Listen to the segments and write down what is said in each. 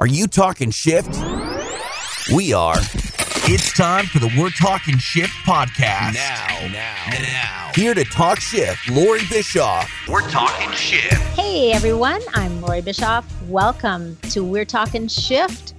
Are you talking shift? We are. It's time for the We're Talking Shift podcast. Now, now, now. Here to talk shift, Lori Bischoff. We're talking shift. Hey everyone, I'm Lori Bischoff. Welcome to We're Talking Shift,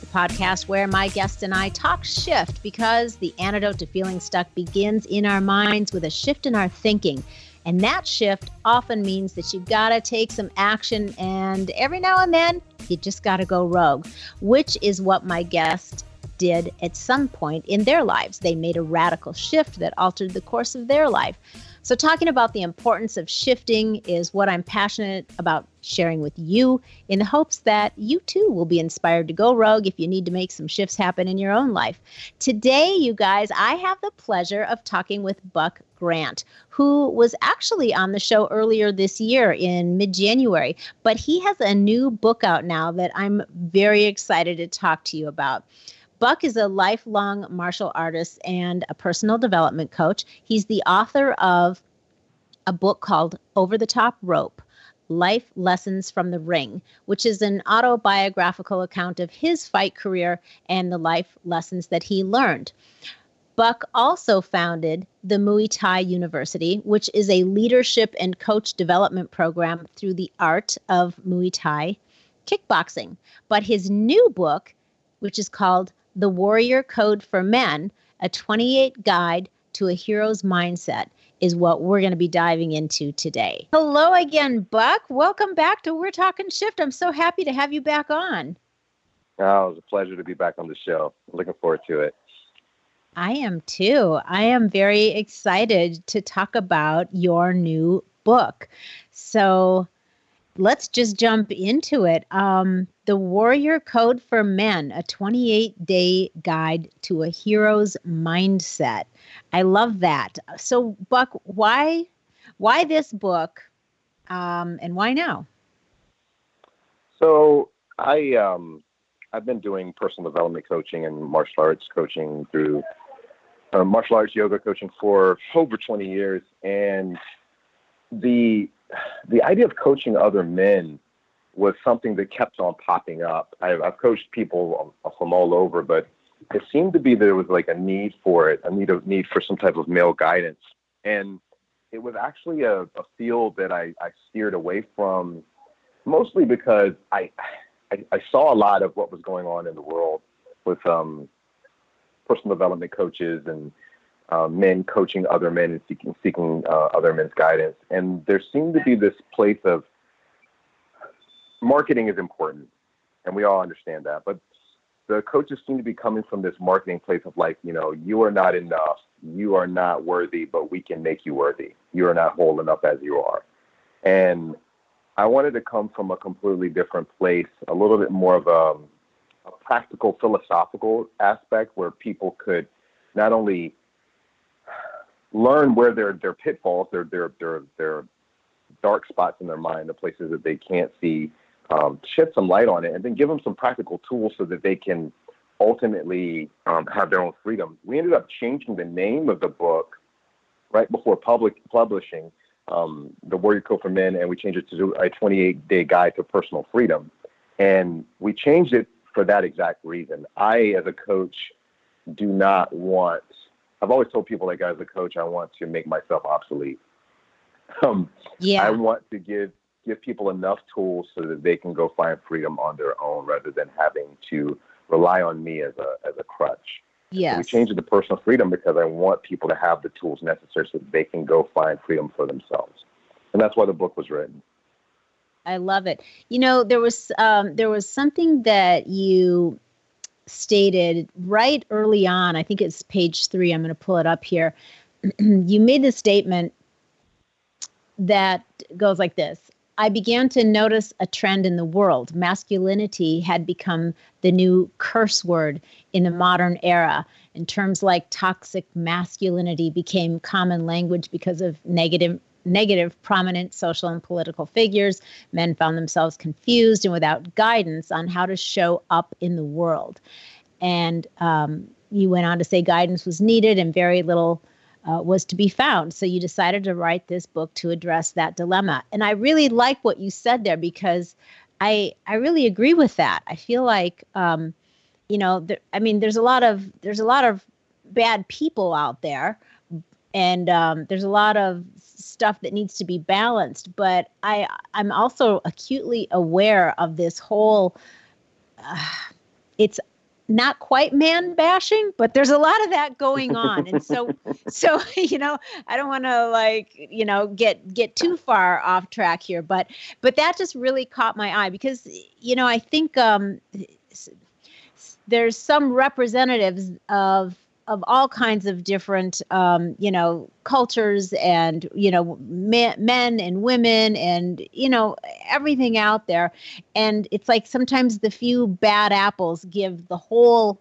the podcast where my guest and I talk shift because the antidote to feeling stuck begins in our minds with a shift in our thinking. And that shift often means that you've got to take some action, and every now and then, you just got to go rogue, which is what my guest did at some point in their lives. They made a radical shift that altered the course of their life. So, talking about the importance of shifting is what I'm passionate about sharing with you in the hopes that you too will be inspired to go rogue if you need to make some shifts happen in your own life. Today, you guys, I have the pleasure of talking with Buck Grant, who was actually on the show earlier this year in mid January, but he has a new book out now that I'm very excited to talk to you about. Buck is a lifelong martial artist and a personal development coach. He's the author of a book called Over the Top Rope Life Lessons from the Ring, which is an autobiographical account of his fight career and the life lessons that he learned. Buck also founded the Muay Thai University, which is a leadership and coach development program through the art of Muay Thai kickboxing. But his new book, which is called the Warrior Code for Men, a 28 guide to a hero's mindset, is what we're going to be diving into today. Hello again, Buck. Welcome back to We're Talking Shift. I'm so happy to have you back on. Oh, it was a pleasure to be back on the show. Looking forward to it. I am too. I am very excited to talk about your new book. So, let's just jump into it. Um, the Warrior Code for Men, a 28 day guide to a hero's mindset. I love that. So, Buck, why, why this book, um, and why now? So, I um, I've been doing personal development coaching and martial arts coaching through uh, martial arts yoga coaching for over 20 years, and the the idea of coaching other men was something that kept on popping up. I've, I've coached people from all over, but it seemed to be there was like a need for it, a need of need for some type of male guidance, and it was actually a, a field that I, I steered away from, mostly because I, I, I saw a lot of what was going on in the world with um, personal development coaches and uh, men coaching other men and seeking seeking uh, other men's guidance. And there seemed to be this place of marketing is important, and we all understand that. But the coaches seem to be coming from this marketing place of like, you know, you are not enough, you are not worthy, but we can make you worthy. You are not whole enough as you are. And I wanted to come from a completely different place, a little bit more of a, a practical, philosophical aspect where people could not only learn where their their pitfalls, their their their their dark spots in their mind, the places that they can't see, um, shed some light on it, and then give them some practical tools so that they can ultimately um, have their own freedom. We ended up changing the name of the book right before public publishing um, the Warrior Code for Men, and we changed it to a 28 day guide to personal freedom. And we changed it for that exact reason. I, as a coach, do not want I've always told people like as a coach, I want to make myself obsolete. Um, yeah. I want to give give people enough tools so that they can go find freedom on their own rather than having to rely on me as a as a crutch. Yeah. So we changed it to personal freedom because I want people to have the tools necessary so that they can go find freedom for themselves. And that's why the book was written. I love it. You know, there was um, there was something that you stated right early on, I think it's page three, I'm going to pull it up here. you made the statement that goes like this I began to notice a trend in the world. Masculinity had become the new curse word in the modern era. And terms like toxic masculinity became common language because of negative negative prominent social and political figures. Men found themselves confused and without guidance on how to show up in the world. And um, you went on to say guidance was needed and very little uh, was to be found. So you decided to write this book to address that dilemma. And I really like what you said there because I I really agree with that. I feel like um, you know, I mean, there's a lot of there's a lot of bad people out there, and um, there's a lot of stuff that needs to be balanced. But I I'm also acutely aware of this whole. Uh, it's not quite man bashing, but there's a lot of that going on. And so so you know, I don't want to like, you know, get get too far off track here, but but that just really caught my eye because you know, I think um there's some representatives of of all kinds of different, um, you know, cultures and you know, men, men and women and you know everything out there. And it's like sometimes the few bad apples give the whole,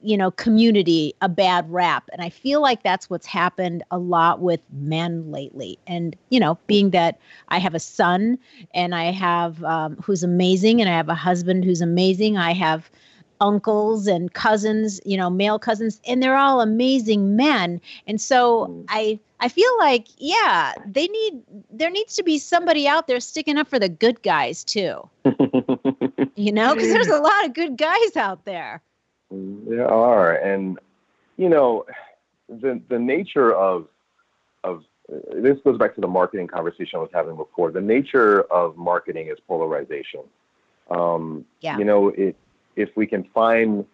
you know, community a bad rap. And I feel like that's what's happened a lot with men lately. And you know, being that I have a son and I have um, who's amazing, and I have a husband who's amazing. I have uncles and cousins, you know, male cousins, and they're all amazing men. And so mm. I I feel like, yeah, they need there needs to be somebody out there sticking up for the good guys too. you know, because there's a lot of good guys out there. There are, and you know, the the nature of of this goes back to the marketing conversation I was having before. The nature of marketing is polarization. Um, yeah. You know, it if we can find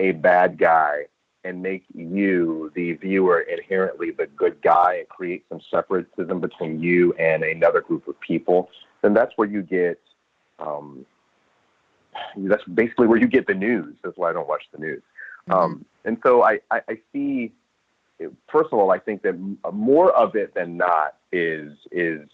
a bad guy and make you, the viewer, inherently the good guy and create some separatism between you and another group of people, then that's where you get. Um, that's basically where you get the news. That's why I don't watch the news. Mm-hmm. Um, and so I, I, I see. First of all, I think that more of it than not is is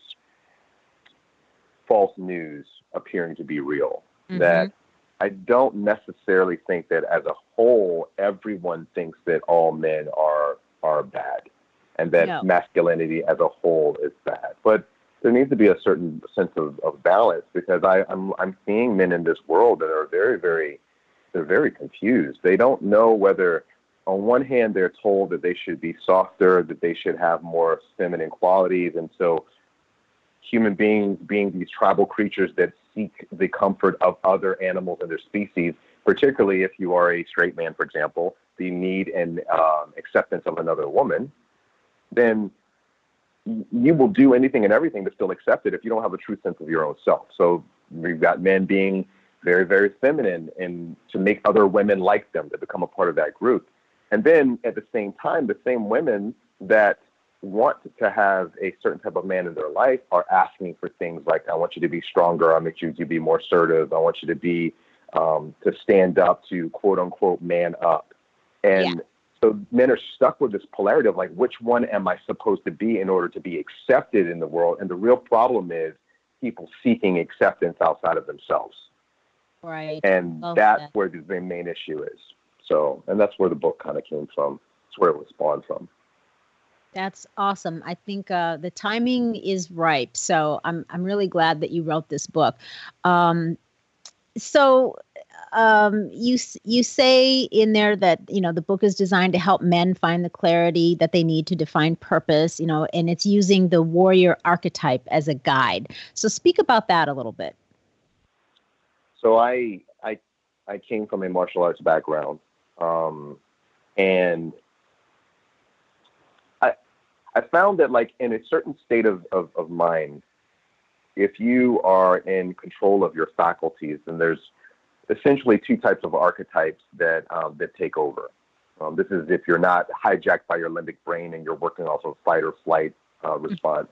false news appearing to be real. Mm-hmm. That I don't necessarily think that as a whole everyone thinks that all men are are bad and that no. masculinity as a whole is bad. But there needs to be a certain sense of, of balance because I, I'm I'm seeing men in this world that are very, very they're very confused. They don't know whether on one hand they're told that they should be softer, that they should have more feminine qualities, and so human beings being these tribal creatures that seek the comfort of other animals and their species, particularly if you are a straight man, for example, the need and um, acceptance of another woman, then you will do anything and everything to still accept it if you don't have a true sense of your own self. So we've got men being very, very feminine and to make other women like them, to become a part of that group. And then at the same time, the same women that want to have a certain type of man in their life are asking for things like, I want you to be stronger. I want you to be more assertive. I want you to be, um, to stand up to quote unquote man up. And yeah. so men are stuck with this polarity of like, which one am I supposed to be in order to be accepted in the world? And the real problem is people seeking acceptance outside of themselves. Right. And Love that's that. where the main issue is. So, and that's where the book kind of came from. It's where it was spawned from. That's awesome. I think uh, the timing is ripe. So I'm I'm really glad that you wrote this book. Um, so um, you you say in there that you know the book is designed to help men find the clarity that they need to define purpose. You know, and it's using the warrior archetype as a guide. So speak about that a little bit. So I I I came from a martial arts background, um, and I found that like in a certain state of, of, of mind, if you are in control of your faculties, then there's essentially two types of archetypes that um, that take over. Um, this is if you're not hijacked by your limbic brain and you're working off of fight or flight uh, response.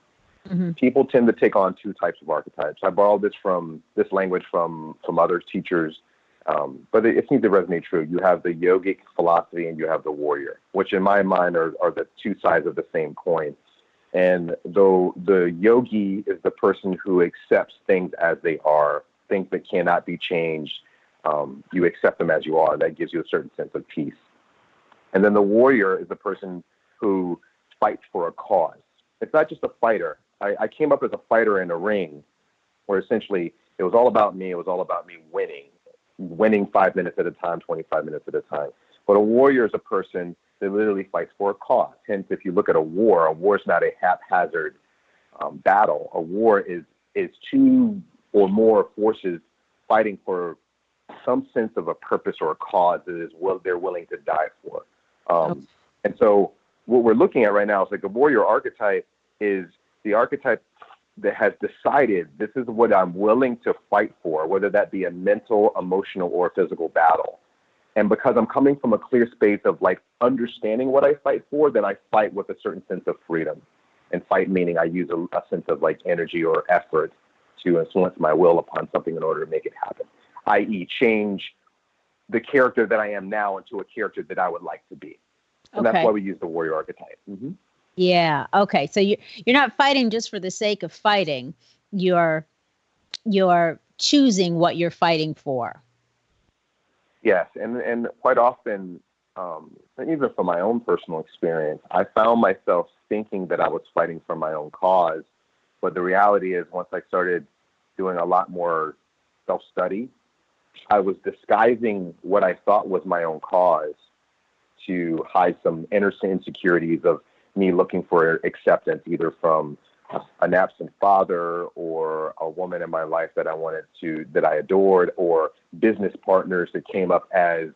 Mm-hmm. People tend to take on two types of archetypes. I borrowed this from this language from from other teachers um, but it, it, seems to resonate true. You have the yogic philosophy and you have the warrior, which in my mind are, are the two sides of the same coin. And though the yogi is the person who accepts things as they are, things that cannot be changed, um, you accept them as you are. That gives you a certain sense of peace. And then the warrior is the person who fights for a cause. It's not just a fighter. I, I came up as a fighter in a ring where essentially it was all about me. It was all about me winning winning five minutes at a time, 25 minutes at a time. But a warrior is a person that literally fights for a cause. Hence, if you look at a war, a war is not a haphazard um, battle. A war is is two or more forces fighting for some sense of a purpose or a cause that is what they're willing to die for. Um, And so what we're looking at right now is like a warrior archetype is the archetype that has decided this is what I'm willing to fight for, whether that be a mental, emotional, or physical battle. And because I'm coming from a clear space of like understanding what I fight for, then I fight with a certain sense of freedom. And fight meaning I use a, a sense of like energy or effort to influence my will upon something in order to make it happen, i.e., change the character that I am now into a character that I would like to be. And Okay. that's why we use the warrior archetype. hmm Yeah. Okay. So you you're not fighting just for the sake of fighting. You're you're choosing what you're fighting for. Yes, and and quite often, um, even from my own personal experience, I found myself thinking that I was fighting for my own cause, but the reality is, once I started doing a lot more self study, I was disguising what I thought was my own cause to hide some inner insecurities of me looking for acceptance, either from an absent father or a woman in my life that I wanted to that I adored or business partners that came up as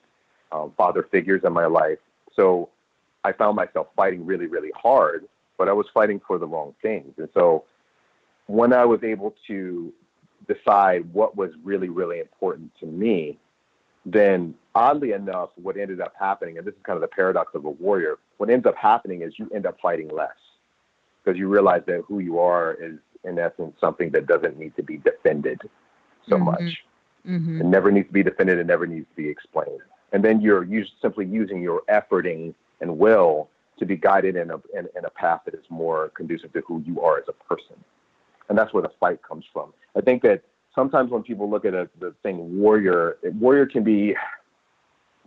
um, father figures in my life. So I found myself fighting really, really hard, but I was fighting for the wrong things. And so when I was able to decide what was really, really important to me, then oddly enough, what ended up happening, and this is kind of the paradox of a warrior, what ends up happening is you end up fighting less because you realize that who you are is, in essence, something that doesn't need to be defended so Mhm. much. Mm-hmm. It never needs to be defended. It never needs to be explained. And then you're simply using your efforting and will to be guided in a, in, in a path that is more conducive to who you are as a person. And that's where the fight comes from. I think that sometimes when people look at a, the thing warrior, warrior can be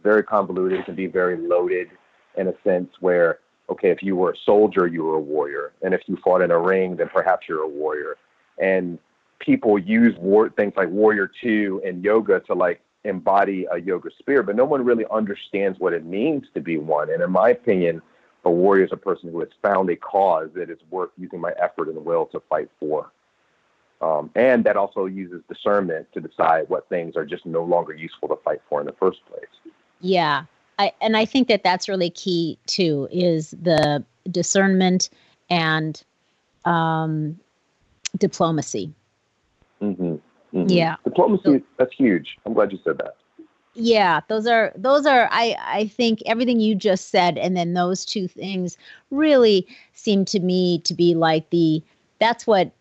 very convoluted. It can be very loaded in a sense where, okay, if you were a soldier, you were a warrior. And if you fought in a ring, then perhaps you're a warrior. And people use war, things like Warrior 2 and yoga to like embody a yoga spirit, but no one really understands what it means to be one. And in my opinion, a warrior is a person who has found a cause that is worth using my effort and will to fight for. Um, and that also uses discernment to decide what things are just no longer useful to fight for in the first place. Yeah. I, and I think that that's really key too is the discernment and um, diplomacy. Mm-hmm, Yeah. Diplomacy, that's huge. I'm glad you said that. Yeah, those are those are I I think everything you just said and then those two things really seem to me to be like the that's what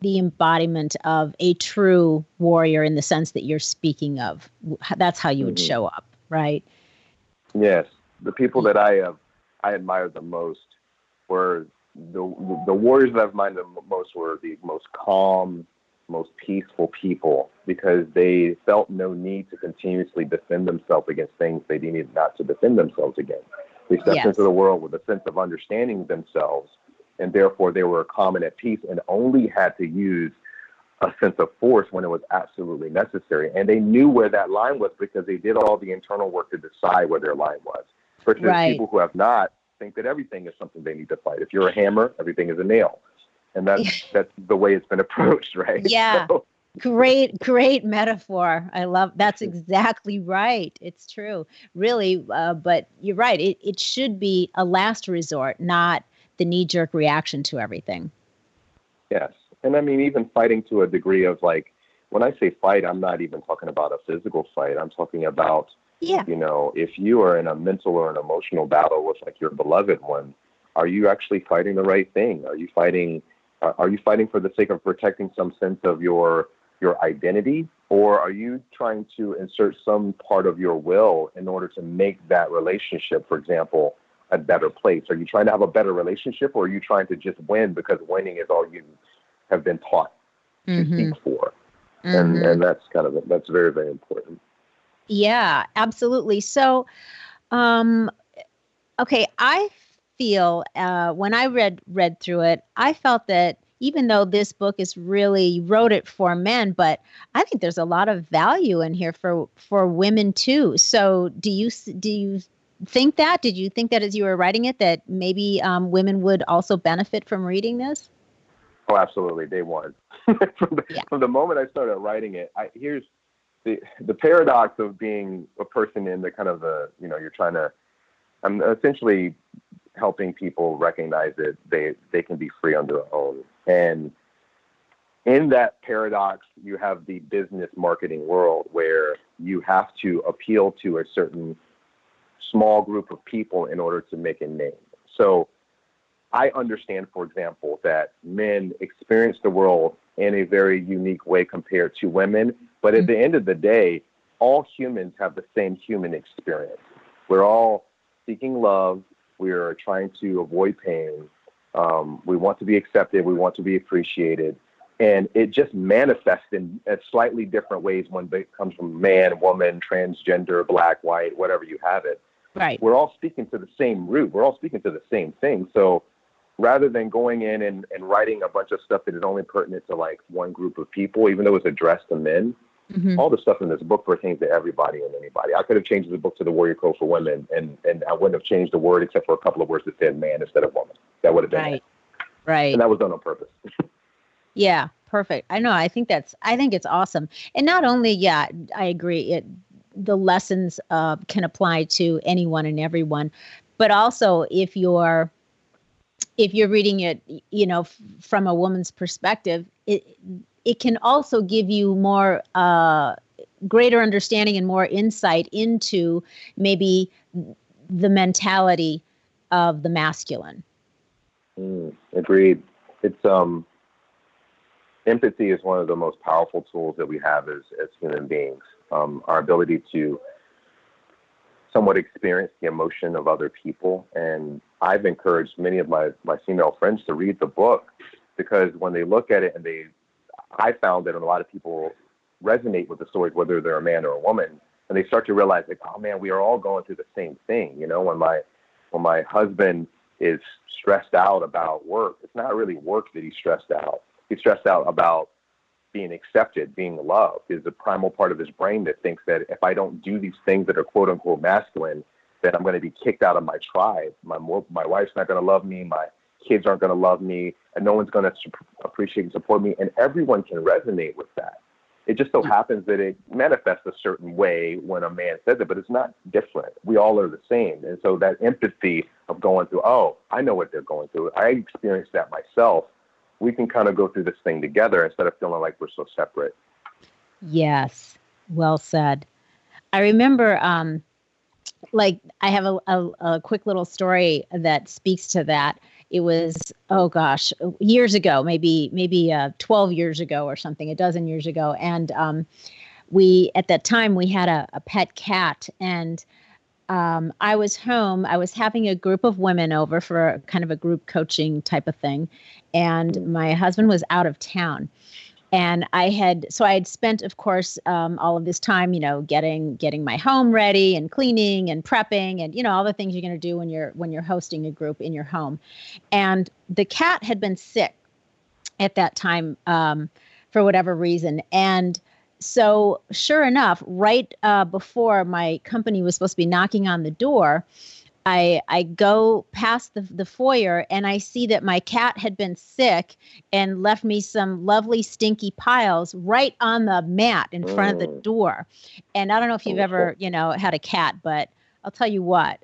the embodiment of a true warrior in the sense that you're speaking of. That's how you would Mhm. show up, right? Yes, the people that I have, I admire the most were the the warriors that I've admired the most were the most calm, most peaceful people because they felt no need to continuously defend themselves against things they needed not to defend themselves against. They stepped Yes. into the world with a sense of understanding themselves, and therefore they were calm and at peace, and only had to use a sense of force when it was absolutely necessary. And they knew where that line was because they did all the internal work to decide where their line was. Versus Right. people who have not think that everything is something they need to fight. If you're a hammer, everything is a nail. And that's that's the way it's been approached, right? Yeah. So, Great, great metaphor. I love that's exactly right. It's true, really. Uh, but you're right. It it should be a last resort, not the knee jerk reaction to everything. yes. And I mean even fighting to a degree of like when I say fight, I'm not even talking about a physical fight. I'm talking about Yeah. you know, if you are in a mental or an emotional battle with like your beloved one, are you actually fighting the right thing? Are you fighting? Uh, are you fighting for the sake of protecting some sense of your your identity, or are you trying to insert some part of your will in order to make that relationship, for example, a better place? Are you trying to have a better relationship, or are you trying to just win because winning is all you have been taught to Mhm, seek for? And mhm. and that's kind of that's very very important. Yeah, absolutely. So, um, okay, I feel uh, when I read read through it, I felt that even though this book is really wrote it for men, but I think there's a lot of value in here for for women too. So, do you do you think that? Did you think that as you were writing it that maybe um, women would also benefit from reading this? Oh, absolutely, day one. from, the, Yeah. from the moment I started writing it, I, here's the the paradox of being a person in the kind of the you know you're trying to I'm essentially helping people recognize that they they can be free on their own and in that paradox you have the business marketing world where you have to appeal to a certain small group of people in order to make a name so I understand, for example, that men experience the world in a very unique way compared to women. But at mm-hmm. the end of the day, all humans have the same human experience. We're all seeking love. We are trying to avoid pain. Um, we want to be accepted. We want to be appreciated. And it just manifests in slightly different ways when it comes from man, woman, transgender, black, white, whatever you have it. Right. We're all speaking to the same root. We're all speaking to the same thing. So rather than going in and, and writing a bunch of stuff that is only pertinent to like one group of people, even though it's addressed to men, mm-hmm. all the stuff in this book pertains to everybody and anybody. I could have changed the book to the Warrior Code for Women, and, and I wouldn't have changed the word except for a couple of words that said man instead of woman. That would have been right, it. right, and that was done on purpose. yeah, perfect. I know. I think that's. I think it's awesome, and not only, yeah, I agree. It the lessons uh, can apply to anyone and everyone, but also if you're if you're reading it, you know, f- from a woman's perspective, it it can also give you more uh, greater understanding and more insight into maybe the mentality of the masculine. Mm, agreed. It's um, empathy is one of the most powerful tools that we have as as human beings. Um, our ability to somewhat experience the emotion of other people. And I've encouraged many of my, my female friends to read the book because when they look at it and they, I found that a lot of people resonate with the stories, whether they're a man or a woman, and they start to realize like, oh man, we are all going through the same thing. You know, when my, when my husband is stressed out about work, it's not really work that he's stressed out. He's stressed out about being accepted, being loved, is a primal part of his brain that thinks that if I don't do these things that are quote unquote masculine, then I'm going to be kicked out of my tribe. My my wife's not going to love me. My kids aren't going to love me, and no one's going to appreciate and support me. And everyone can resonate with that. It just so happens that it manifests a certain way when a man says it, but it's not different. We all are the same. And so that empathy of going through, oh, I know what they're going through. I experienced that myself we can kind of go through this thing together instead of feeling like we're so separate. Yes, well said. I remember, um, like, I have a, a, a quick little story that speaks to that. It was, oh gosh, years ago, maybe maybe uh, 12 years ago or something, a dozen years ago, and um, we at that time we had a, a pet cat, and um, I was home. I was having a group of women over for kind of a group coaching type of thing, and my husband was out of town. And I had so I had spent, of course, um, all of this time, you know, getting getting my home ready and cleaning and prepping and you know all the things you're going to do when you're when you're hosting a group in your home. And the cat had been sick at that time um, for whatever reason, and so sure enough, right uh, before my company was supposed to be knocking on the door, I I go past the, the foyer and I see that my cat had been sick and left me some lovely stinky piles right on the mat in front of the mm. door. And I don't know if you've ever, you know, had a cat, but I'll tell you what.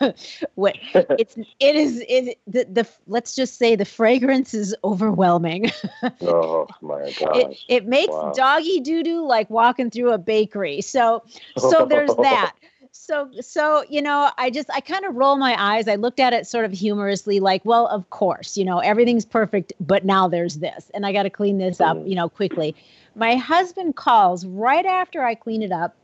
what it's it is it the, the let's just say the fragrance is overwhelming. oh my god! It, it makes wow. doggy doo doo like walking through a bakery. So so there's that. So so you know, I just I kind of roll my eyes. I looked at it sort of humorously, like, well, of course, you know, everything's perfect, but now there's this, and I got to clean this up, mm. you know, quickly. My husband calls right after I clean it up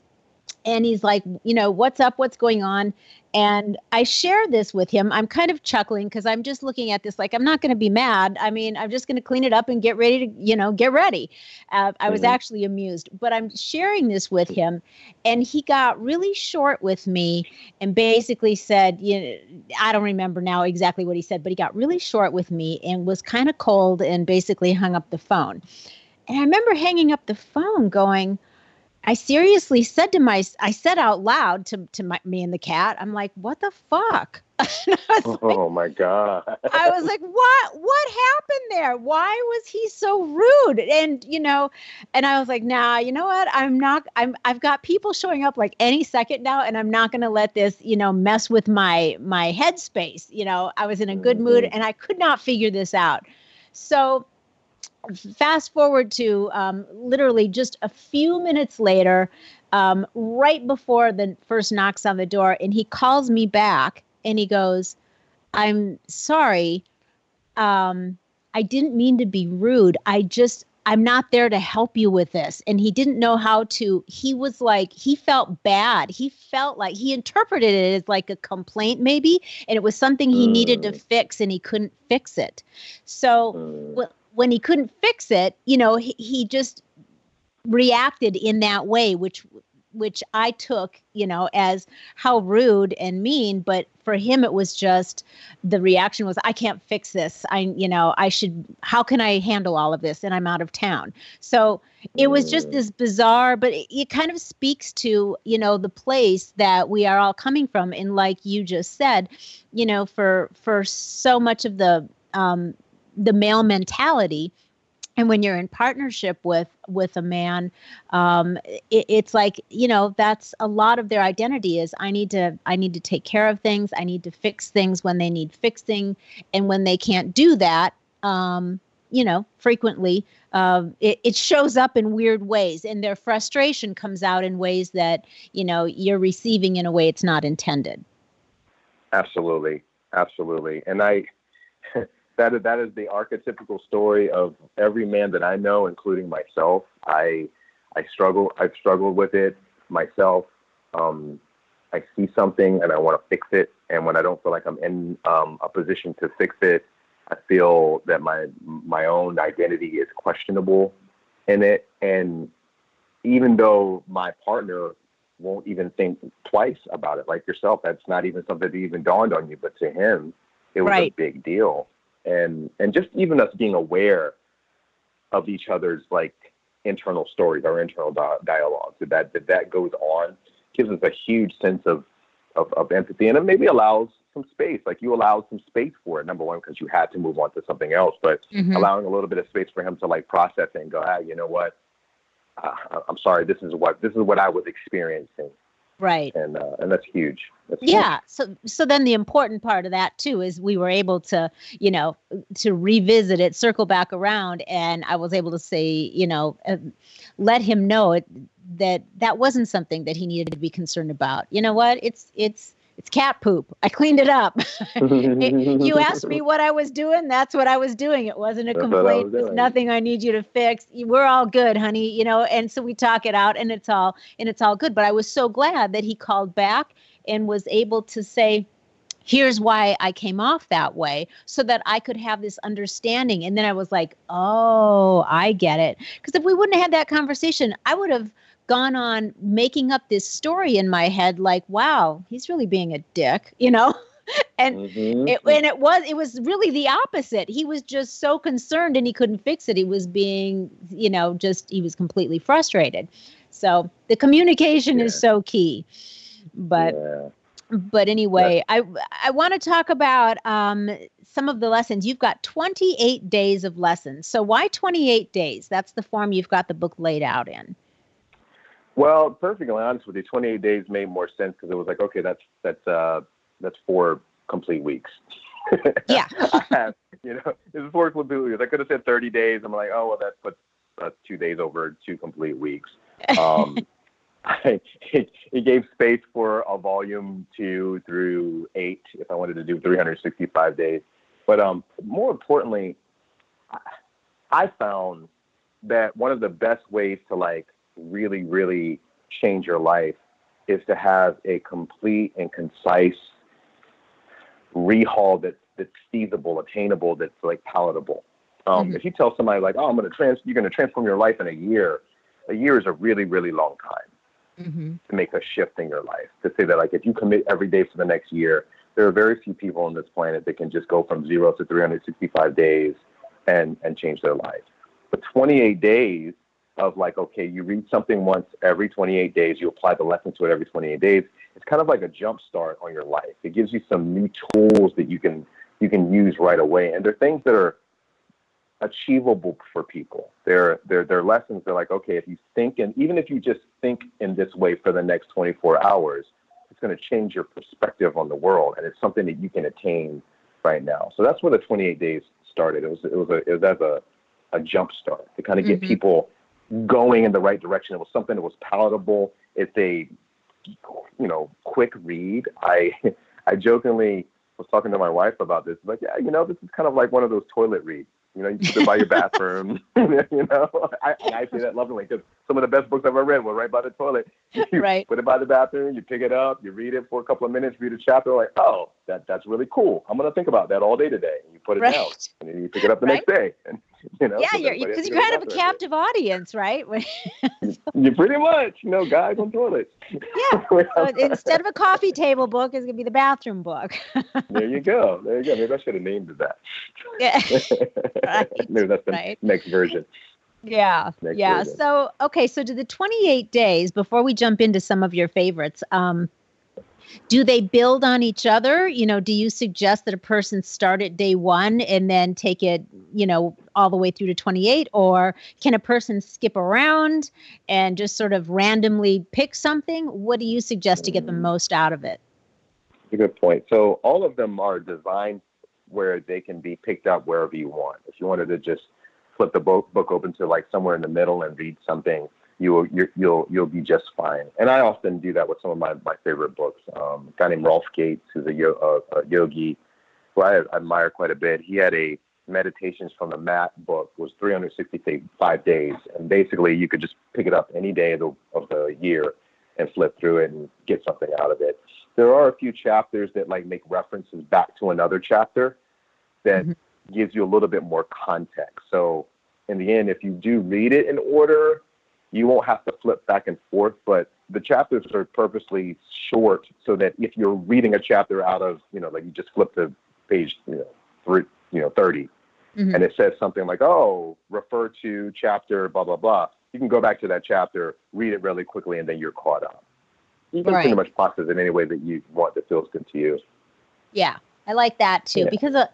and he's like, you know, what's up? What's going on? And I share this with him. I'm kind of chuckling because I'm just looking at this like I'm not going to be mad. I mean, I'm just going to clean it up and get ready to, you know, get ready. Uh, I was mm-hmm. actually amused, but I'm sharing this with him, and he got really short with me and basically said, you know, I don't remember now exactly what he said, but he got really short with me and was kind of cold and basically hung up the phone. And I remember hanging up the phone, going I seriously said to my, I said out loud to, to my, me and the cat, I'm like, what the fuck? oh my god! I was like, what? What happened there? Why was he so rude? And you know, and I was like, nah, you know what? I'm not. I'm. I've got people showing up like any second now, and I'm not going to let this, you know, mess with my my headspace. You know, I was in a good mm-hmm. mood, and I could not figure this out. So fast forward to um, literally just a few minutes later, um, right before the first knocks on the door, and he calls me back and he goes, I'm sorry. Um, I didn't mean to be rude. I just, I'm not there to help you with this. And he didn't know how to, he was like, he felt bad. He felt like he interpreted it as like a complaint, maybe, and it was something he needed to mm. fix and he couldn't fix it. So, mm when he couldn't fix it, you know, he, he just reacted in that way, which which I took, you know, as how rude and mean, but for him it was just the reaction was I can't fix this. I you know, I should how can I handle all of this and I'm out of town. So it was just this bizarre but it, it kind of speaks to, you know, the place that we are all coming from and like you just said, you know, for for so much of the um the male mentality. And when you're in partnership with with a man um, it, it's like you know that's a lot of their identity is i need to i need to take care of things. I need to fix things when they need fixing. And when they can't do that um, you know frequently uh, it, it shows up in weird ways. And their frustration comes out in ways that you know you're receiving in a way it's not intended. Absolutely. Absolutely. And i that is, that is the archetypical story of every man that I know, including myself. I I struggle. I've struggled with it myself. Um, I see something and I want to fix it, and when I don't feel like I'm in um, a position to fix it, I feel that my my own identity is questionable in it. And even though my partner won't even think twice about it, like yourself, that's not even something that even dawned on you, but to him, it was right. a big deal and and just even us being aware of each other's like internal stories, our internal di- dialogues, that, that that goes on gives us a huge sense of, of, of empathy, and it maybe allows some space. Like you allowed some space for it. Number one, because you had to move on to something else, but mm-hmm. allowing a little bit of space for him to like process it and go, ah, you know what? Uh, I'm sorry. This is what this is what I was experiencing right. And uh, and that's huge. That's yeah. Huge. so so then the important part of that too is we were able to you know to revisit it circle back around and i was able to say you know uh, let him know it, that that wasn't something that he needed to be concerned about. You know what? It's it's it's cat poop. I cleaned it up. it, you asked me what I was doing. That's what I was doing. It wasn't a that's complaint. It's nothing I need you to fix. We're all good, honey. You know, and so we talk it out and it's all and it's all good. But I was so glad that he called back and was able to say, here's why I came off that way so that I could have this understanding. And then I was like, oh, I get it. Because if we wouldn't have had that conversation, I would have gone on making up this story in my head like wow he's really being a dick you know and mm-hmm. it, and it was it was really the opposite he was just so concerned and he couldn't fix it he was being you know just he was completely frustrated so the communication yeah. is so key but yeah. but anyway yeah. i i want to talk about um some of the lessons you've got 28 days of lessons so why 28 days that's the form you've got the book laid out in well, perfectly honest with you, 28 days made more sense because it was like, okay, that's that's uh, that's four complete weeks. Yeah. have, you know, it's four complete weeks. I could have said 30 days. I'm like, oh well, that puts uh, two days over two complete weeks. Um, I, it, it gave space for a volume two through eight if I wanted to do 365 days. But um, more importantly, I found that one of the best ways to like really, really change your life is to have a complete and concise rehaul that's that's feasible, attainable, that's like palatable. Um, mm-hmm. If you tell somebody like, "Oh, I'm going to trans, you're going to transform your life in a year," a year is a really, really long time mm-hmm. to make a shift in your life. To say that, like, if you commit every day for the next year, there are very few people on this planet that can just go from zero to 365 days and and change their life. But 28 days of like, okay, you read something once every 28 days, you apply the lesson to it every 28 days. It's kind of like a jump start on your life. It gives you some new tools that you can you can use right away, and they're things that are achievable for people. They're they're they're lessons. They're like, okay, if you think and even if you just think in this way for the next 24 hours, it's going to change your perspective on the world, and it's something that you can attain right now. So that's where the 28 days started. It was it was a it was as a a jump start to kind of get Mhm. people going in the right direction. It was something that was palatable. It's a you know quick read. I I jokingly was talking to my wife about this. Like, yeah, you know, this is kind of like one of those toilet reads. You know, you put it by your bathroom. you know, I, I say that lovingly because some of the best books I've ever read were right by the toilet. You Right. Put it by the bathroom. You pick it up. You read it for a couple of minutes. Read a chapter. Like, oh, that that's really cool. I'm gonna think about that all day today. And you put it down, and then you pick it up the Right. next day. And you know, Yeah, you're because you're kind of a captive audience, right? You pretty much, you know, guys on toilets. Yeah. So instead of a coffee table book, it's gonna be the bathroom book. there you go. There you go. Maybe I should have named it that. yeah. Right, Maybe that's the right. next version. Yeah. Next yeah. version. So, okay. So, to the 28 days, before we jump into some of your favorites, um, do they build on each other? You know, do you suggest that a person start at day one and then take it, you know, all the way through to 28? Or can a person skip around and just sort of randomly pick something? What do you suggest to get the most out of it? That's a good point. So all of them are designed where they can be picked up wherever you want. If you wanted to just flip the book book open to like somewhere in the middle and read something, you will you're, you'll you'll be just fine. And I often do that with some of my, my favorite books. Um, a guy named Rolf Gates, who's a, yo- a, a yogi, who I admire quite a bit. He had a Meditations from the Mat book was 365 days, and basically you could just pick it up any day of the of the year and flip through it and get something out of it. There are a few chapters that like make references back to another chapter that Mhm. gives you a little bit more context. So in the end, if you do read it in order, you won't have to flip back and forth. But the chapters are purposely short so that if you're reading a chapter out of, you know, like you just flip to page, you know, three, you know, 30, Mhm. and it says something like, oh, refer to chapter blah, blah, blah. You can go back to that chapter, read it really quickly, and then you're caught up. You can pretty much process it any way that you want that feels good to you. Yeah, I like that too Yeah. because uh,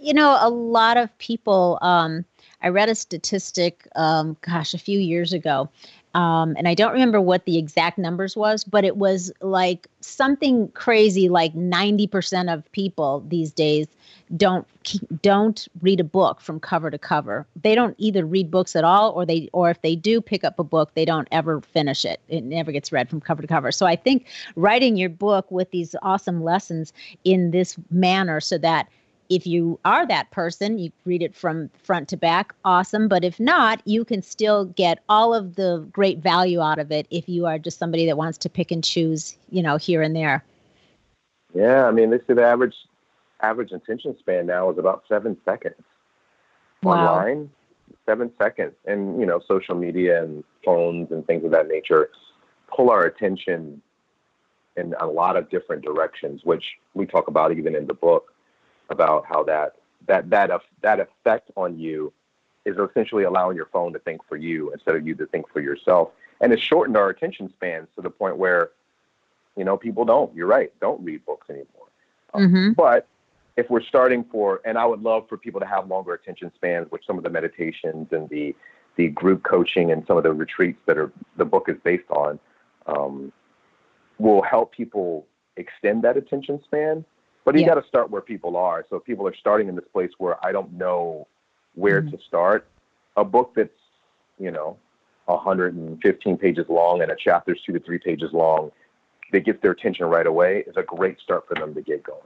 you know a lot of people. Um, I read a statistic, um, gosh, a few years ago, um, and I don't remember what the exact numbers was, but it was like something crazy. Like ninety percent of people these days don't don't read a book from cover to cover. They don't either read books at all, or they or if they do pick up a book, they don't ever finish it. It never gets read from cover to cover. So I think writing your book with these awesome lessons in this manner so that if you are that person, you read it from front to back, awesome. But if not, you can still get all of the great value out of it if you are just somebody that wants to pick and choose, you know, here and there. Yeah, I mean, they say the average average attention span now is about seven seconds Wow. online. Seven seconds, and you know, social media and phones and things of that nature pull our attention in a lot of different directions, which we talk about even in the book about how that that that that effect on you is essentially allowing your phone to think for you instead of you to think for yourself, and it's shortened our attention spans to the point where you know people don't. You're right, don't read books anymore. Mm-hmm. But if we're starting for, and I would love for people to have longer attention spans, which some of the meditations and the the group coaching and some of the retreats that are the book is based on, um, will help people extend that attention span. But you Yeah. got to start where people are. So if people are starting in this place where I don't know where Mhm. to start, a book that's you know 115 pages long and a chapter's two to three pages long that gets their attention right away is a great start for them to get going.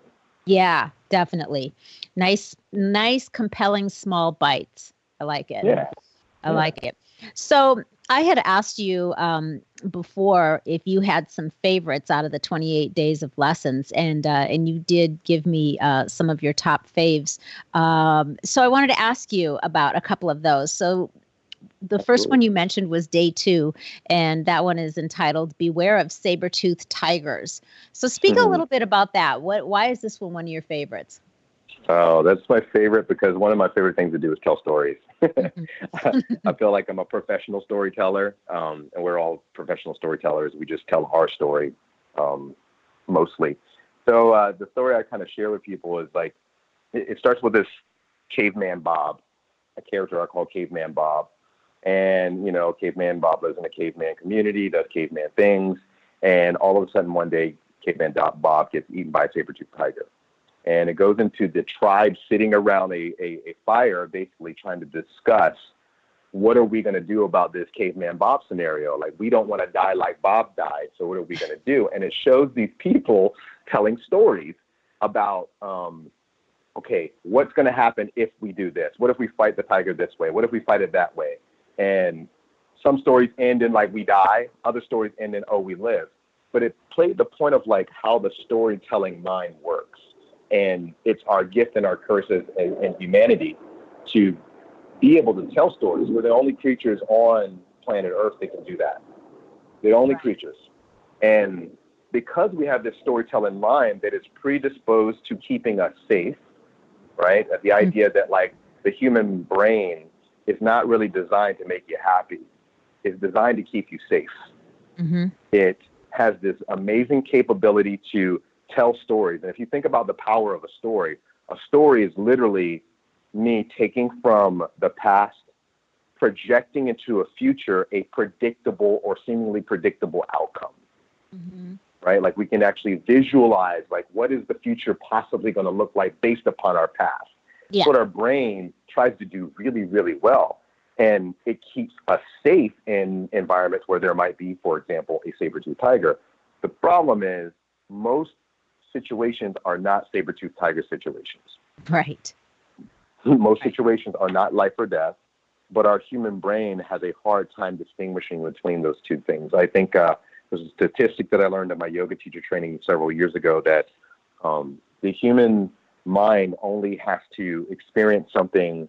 Yeah, definitely. Nice, nice, compelling small bites. I like it. Yeah. I Yeah. like it. So I had asked you um, before if you had some favorites out of the 28 days of lessons, and uh, and you did give me uh, some of your top faves. Um, so I wanted to ask you about a couple of those. So the first one you mentioned was day two, and that one is entitled "Beware of Saber-toothed Tigers." So speak a Mhm. little bit about that. What? Why is this one one of your favorites? Oh, that's my favorite because one of my favorite things to do is tell stories. I feel like I'm a professional storyteller, um, and we're all professional storytellers. We just tell our story um, mostly. So uh, the story I kind of share with people is like it, it starts with this caveman Bob, a character I call Caveman Bob, and you know, Caveman Bob lives in a caveman community, does caveman things, and all of a sudden one day, Caveman Bob gets eaten by a saber-toothed tiger and it goes into the tribe sitting around a, a, a fire, basically trying to discuss what are we going to do about this caveman Bob scenario? Like, we don't want to die like Bob died, so what are we going to do? And it shows these people telling stories about, um, okay, what's going to happen if we do this? What if we fight the tiger this way? What if we fight it that way? And some stories end in like we die, other stories end in oh we live. But it played the point of like how the storytelling mind works and it's our gift and our curses and, and humanity to be able to tell stories. We're the only creatures on planet Earth that can do that. The only right. creatures. And because we have this storytelling mind that is predisposed to keeping us safe, right? The mm-hmm. idea that like the human brain is not really designed to make you happy. It's designed to keep you safe. Mm-hmm. It has this amazing capability to tell stories. And if you think about the power of a story, a story is literally me taking from the past, projecting into a future a predictable or seemingly predictable outcome. Mm-hmm. Right? Like we can actually visualize like what is the future possibly going to look like based upon our past. Yeah. What our brain tries to do really, really well. And it keeps us safe in environments where there might be, for example, a saber-tooth tiger. The problem is most situations are not saber-tooth tiger situations. Right. Most right. situations are not life or death, but our human brain has a hard time distinguishing between those two things. I think uh, there's a statistic that I learned in my yoga teacher training several years ago that um, the human mind only has to experience something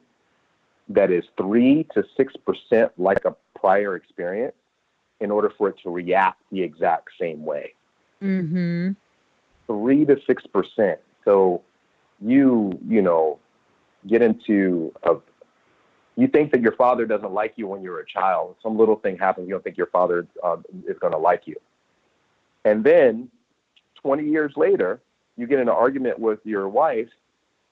that is three to six percent like a prior experience in order for it to react the exact same way. Mm-hmm three to six percent. So you, you know, get into a you think that your father doesn't like you when you're a child. Some little thing happens, you don't think your father uh, is going to like you. And then 20 years later, you get in an argument with your wife,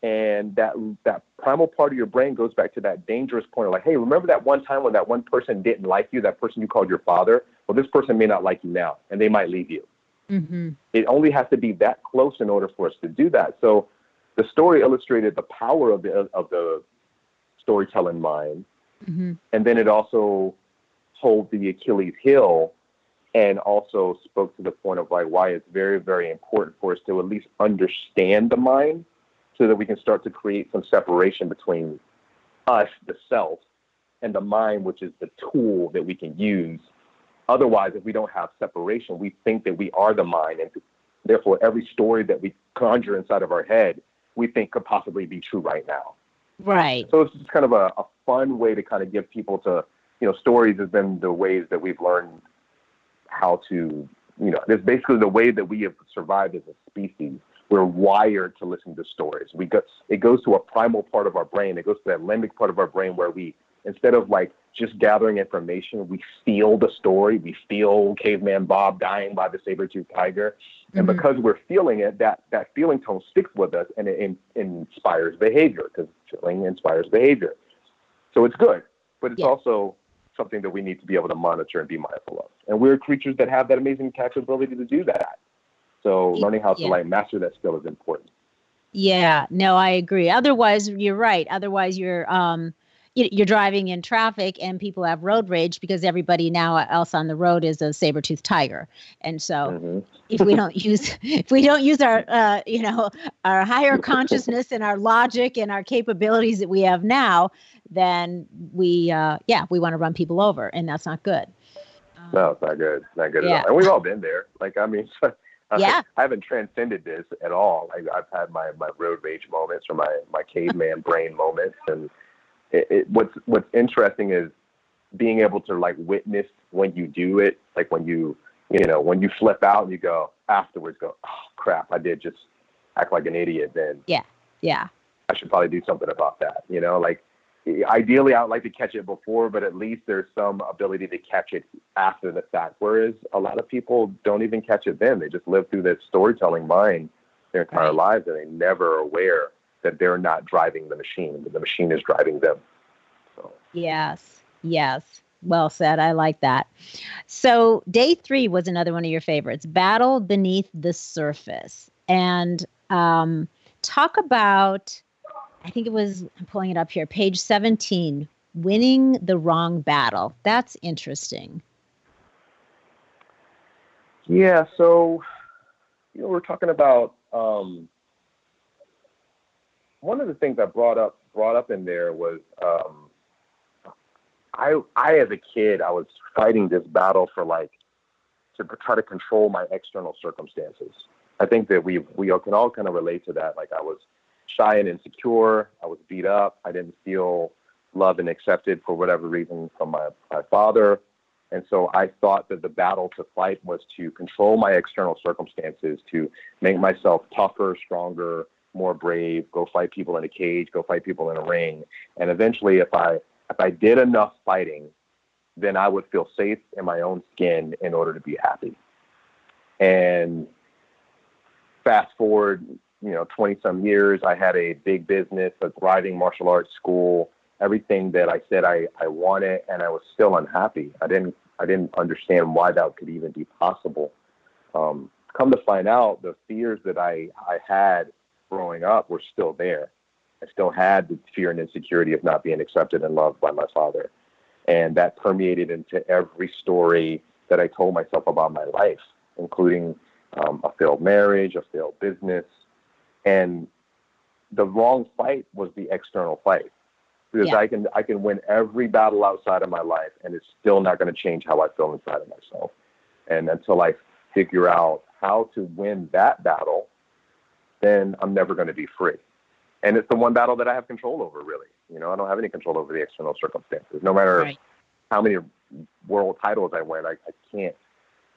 and that that primal part of your brain goes back to that dangerous point of like, hey, remember that one time when that one person didn't like you, that person you called your father? Well, this person may not like you now, and they might leave you. Mm-hmm. It only has to be that close in order for us to do that. So the story illustrated the power of the of the storytelling mind, mm-hmm. and then it also told the Achilles heel, and also spoke to the point of like why it's very very important for us to at least understand the mind, so that we can start to create some separation between us, the self, and the mind, which is the tool that we can use Otherwise, if we don't have separation, we think that we are the mind, and therefore every story that we conjure inside of our head, we think could possibly be true right now. Right. So it's just kind of a, a fun way to kind of give people to, you know, stories has been the ways that we've learned how to, you know, it's basically the way that we have survived as a species. We're wired to listen to stories. We go, it goes to a primal part of our brain. It goes to that limbic part of our brain where we, instead of like just gathering information. We feel the story. We feel caveman Bob dying by the saber-toothed tiger. And mm-hmm. because we're feeling it, that, that feeling tone sticks with us and it in, inspires behavior because feeling inspires behavior. So it's good, but it's yeah. also something that we need to be able to monitor and be mindful of. And we're creatures that have that amazing capability to do that. So learning how to yeah. like master that skill is important. Yeah, no, I agree. Otherwise, you're right. Otherwise, you're um, you're driving in traffic and people have road rage because everybody now else on the road is a saber-toothed tiger and so mm-hmm. if we don't use if we don't use our uh, you know our higher consciousness and our logic and our capabilities that we have now then we uh, yeah we want to run people over and that's not good no it's not good not good yeah. at all and we've all been there like i mean yeah. I haven't transcended this at all. I, I've had my, my road rage moments or my, my caveman brain moments, and it, it, what's what's interesting is being able to like witness when you do it, like when you you know when you flip out and you go afterwards, go oh crap, I did just act like an idiot. Then yeah, yeah, I should probably do something about that. You know, like ideally I'd like to catch it before, but at least there's some ability to catch it after the fact. Whereas a lot of people don't even catch it then. They just live through this storytelling mind their entire right. lives and they never aware that they're not driving the machine, that the machine is driving them. So. Yes, yes. Well said. I like that. So, day three was another one of your favorites Battle Beneath the Surface. And um, talk about, I think it was, I'm pulling it up here, page 17, winning the wrong battle. That's interesting. Yeah. So, you know, we're talking about um, one of the things I brought up brought up in there was um, I I as a kid I was fighting this battle for like to try to control my external circumstances. I think that we we can all kind of relate to that. Like I was shy and insecure. I was beat up. I didn't feel loved and accepted for whatever reason from my, my father. And so I thought that the battle to fight was to control my external circumstances, to make myself tougher, stronger, more brave, go fight people in a cage, go fight people in a ring. And eventually if I if I did enough fighting, then I would feel safe in my own skin in order to be happy. And fast forward, you know, 20 some years, I had a big business, a thriving martial arts school, everything that I said I, I wanted, and I was still unhappy. I didn't, I didn't understand why that could even be possible. Um, come to find out, the fears that I, I had growing up were still there. I still had the fear and insecurity of not being accepted and loved by my father. And that permeated into every story that I told myself about my life, including um, a failed marriage, a failed business. And the wrong fight was the external fight. Because yeah. I can I can win every battle outside of my life and it's still not going to change how I feel inside of myself. And until I figure out how to win that battle, then I'm never going to be free. And it's the one battle that I have control over, really. You know, I don't have any control over the external circumstances. No matter right. how many world titles I win, I, I can't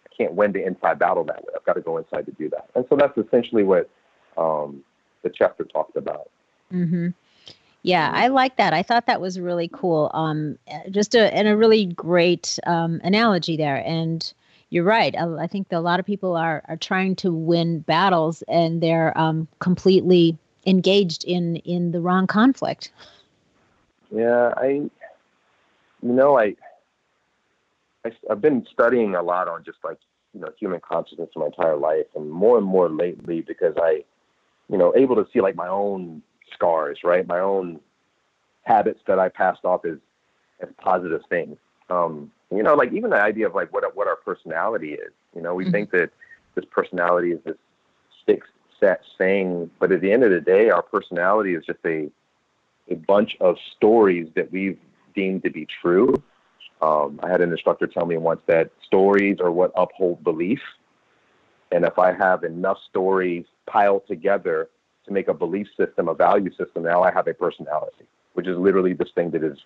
I can't win the inside battle that way. I've got to go inside to do that. And so that's essentially what um, the chapter talked about. Mm-hmm. Yeah, I like that. I thought that was really cool. Um, just a and a really great um, analogy there. And you're right. I, think a lot of people are are trying to win battles, and they're um, completely engaged in in the wrong conflict. Yeah, I, you know, I I, have been studying a lot on just like you know human consciousness my entire life, and more and more lately because I, you know, able to see like my own scars, right, my own habits that I passed off as as positive things. Um, you know, like even the idea of like what what our personality is. You know, we mm-hmm. think that this personality is this fixed set thing, but at the end of the day, our personality is just a a bunch of stories that we've deemed to be true um, I had an instructor tell me once that stories are what uphold belief. And if I have enough stories piled together to make a belief system, a value system, now I have a personality, which is literally this thing that is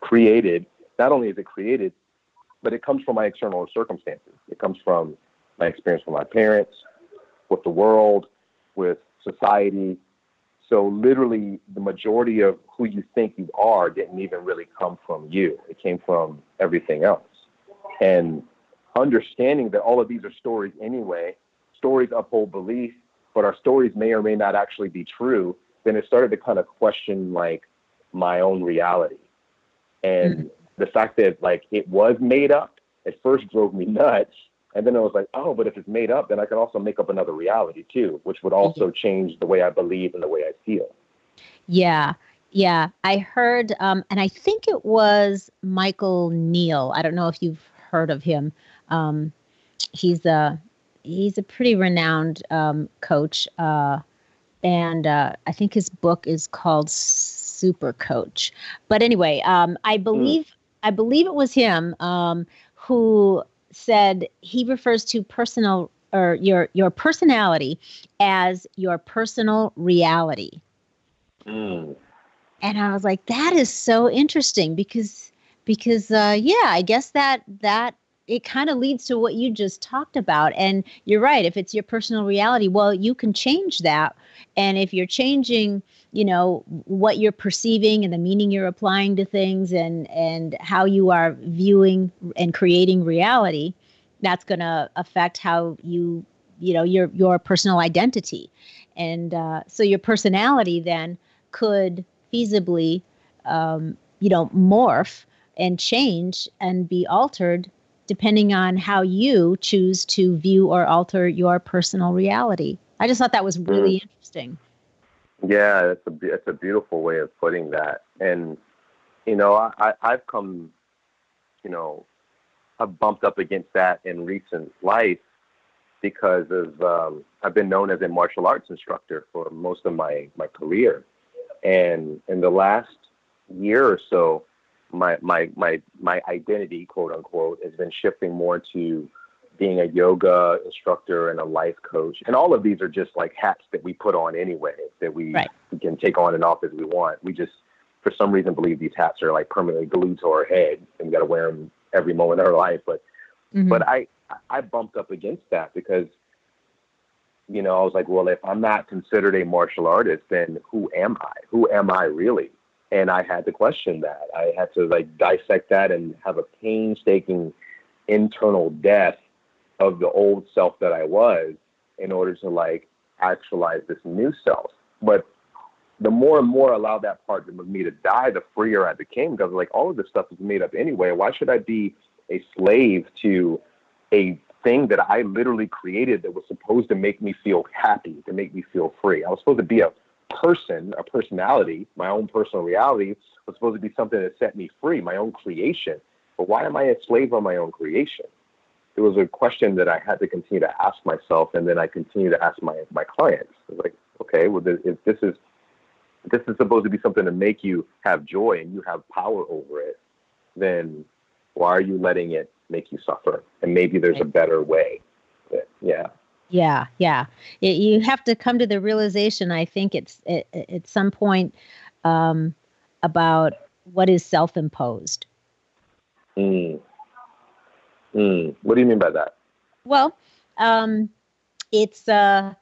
created. Not only is it created, but it comes from my external circumstances. It comes from my experience with my parents, with the world, with society, so literally, the majority of who you think you are didn't even really come from you. It came from everything else. And understanding that all of these are stories anyway, stories uphold belief, but our stories may or may not actually be true. Then it started to kind of question like my own reality. And mm-hmm. The fact that like it was made up at first drove me nuts and then I was like, oh, but if it's made up, then I can also make up another reality too, which would also change the way I believe and the way I feel. Yeah. Yeah. I heard, um, and I think it was Michael Neill. I don't know if you've heard of him. Um, he's a he's a pretty renowned um, coach, uh, and uh, I think his book is called Super Coach. But anyway, um, I hmm. believe. I believe it was him um, who said he refers to personal or your your personality as your personal reality. Mm. And I was like, that is so interesting because because uh, yeah, I guess that that it kind of leads to what you just talked about. And you're right. If it's your personal reality, well, you can change that. And if you're changing, you know, what you're perceiving and the meaning you're applying to things and and how you are viewing and creating reality, that's going to affect how you, you know, your your personal identity. And uh, so your personality then could feasibly, um, you know, morph and change and be altered depending on how you choose to view or alter your personal reality. I just thought that was really mm. interesting. Yeah, it's a it's a beautiful way of putting that, and you know, I I've come, you know, I've bumped up against that in recent life because of um, I've been known as a martial arts instructor for most of my my career, and in the last year or so, my my my my identity, quote unquote, has been shifting more to being a yoga instructor and a life coach. And all of these are just like hats that we put on anyway that we, right. we can take on and off as we want. We just for some reason believe these hats are like permanently glued to our head and we got to wear them every moment of our life. But mm-hmm. but I I bumped up against that because you know I was like, well, if I'm not considered a martial artist, then who am I? Who am I really? And I had to question that. I had to like dissect that and have a painstaking internal death of the old self that I was in order to like actualize this new self. But the more and more I allowed that part of me to die, the freer I became because like all of this stuff is made up anyway. Why should I be a slave to a thing that I literally created that was supposed to make me feel happy, to make me feel free? I was supposed to be a person, a personality, my own personal reality was supposed to be something that set me free, my own creation. But why am I a slave of my own creation? It was a question that I had to continue to ask myself, and then I continue to ask my my clients. like, okay, well, if this is this is supposed to be something to make you have joy and you have power over it, then why are you letting it make you suffer? And maybe there's a better way. But, yeah. Yeah, yeah. It, you have to come to the realization. I think it's it, at some point um, about what is self-imposed. Mm. Mm. What do you mean by that? Well, um, it's uh,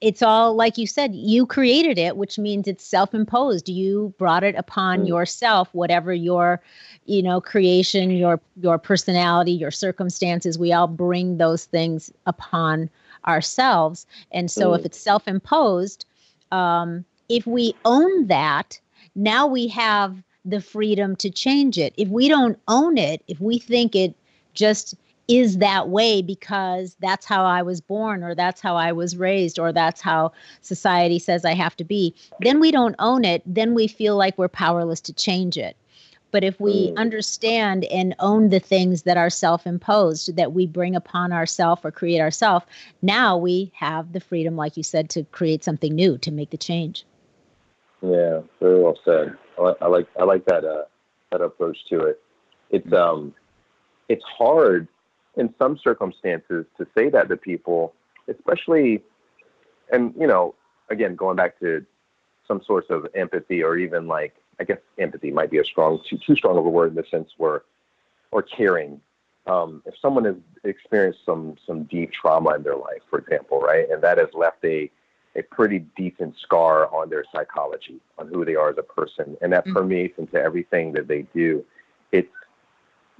it's all like you said you created it which means it's self-imposed you brought it upon mm. yourself whatever your you know creation your your personality your circumstances we all bring those things upon ourselves. And so mm. if it's self imposed, um, if we own that, now we have the freedom to change it. If we don't own it, if we think it just is that way because that's how I was born, or that's how I was raised, or that's how society says I have to be, then we don't own it. Then we feel like we're powerless to change it. But if we mm. understand and own the things that are self imposed, that we bring upon ourselves or create ourselves, now we have the freedom, like you said, to create something new, to make the change. Yeah, very well said. I, like I like that uh, that approach to it. It's mm. um, it's hard in some circumstances to say that to people, especially, and you know, again, going back to some sorts of empathy or even like I guess empathy might be a strong, too, too strong of a word in the sense where, or caring. Um, if someone has experienced some some deep trauma in their life, for example, right, and that has left a a pretty decent scar on their psychology, on who they are as a person, and that mm-hmm. permeates into everything that they do. It's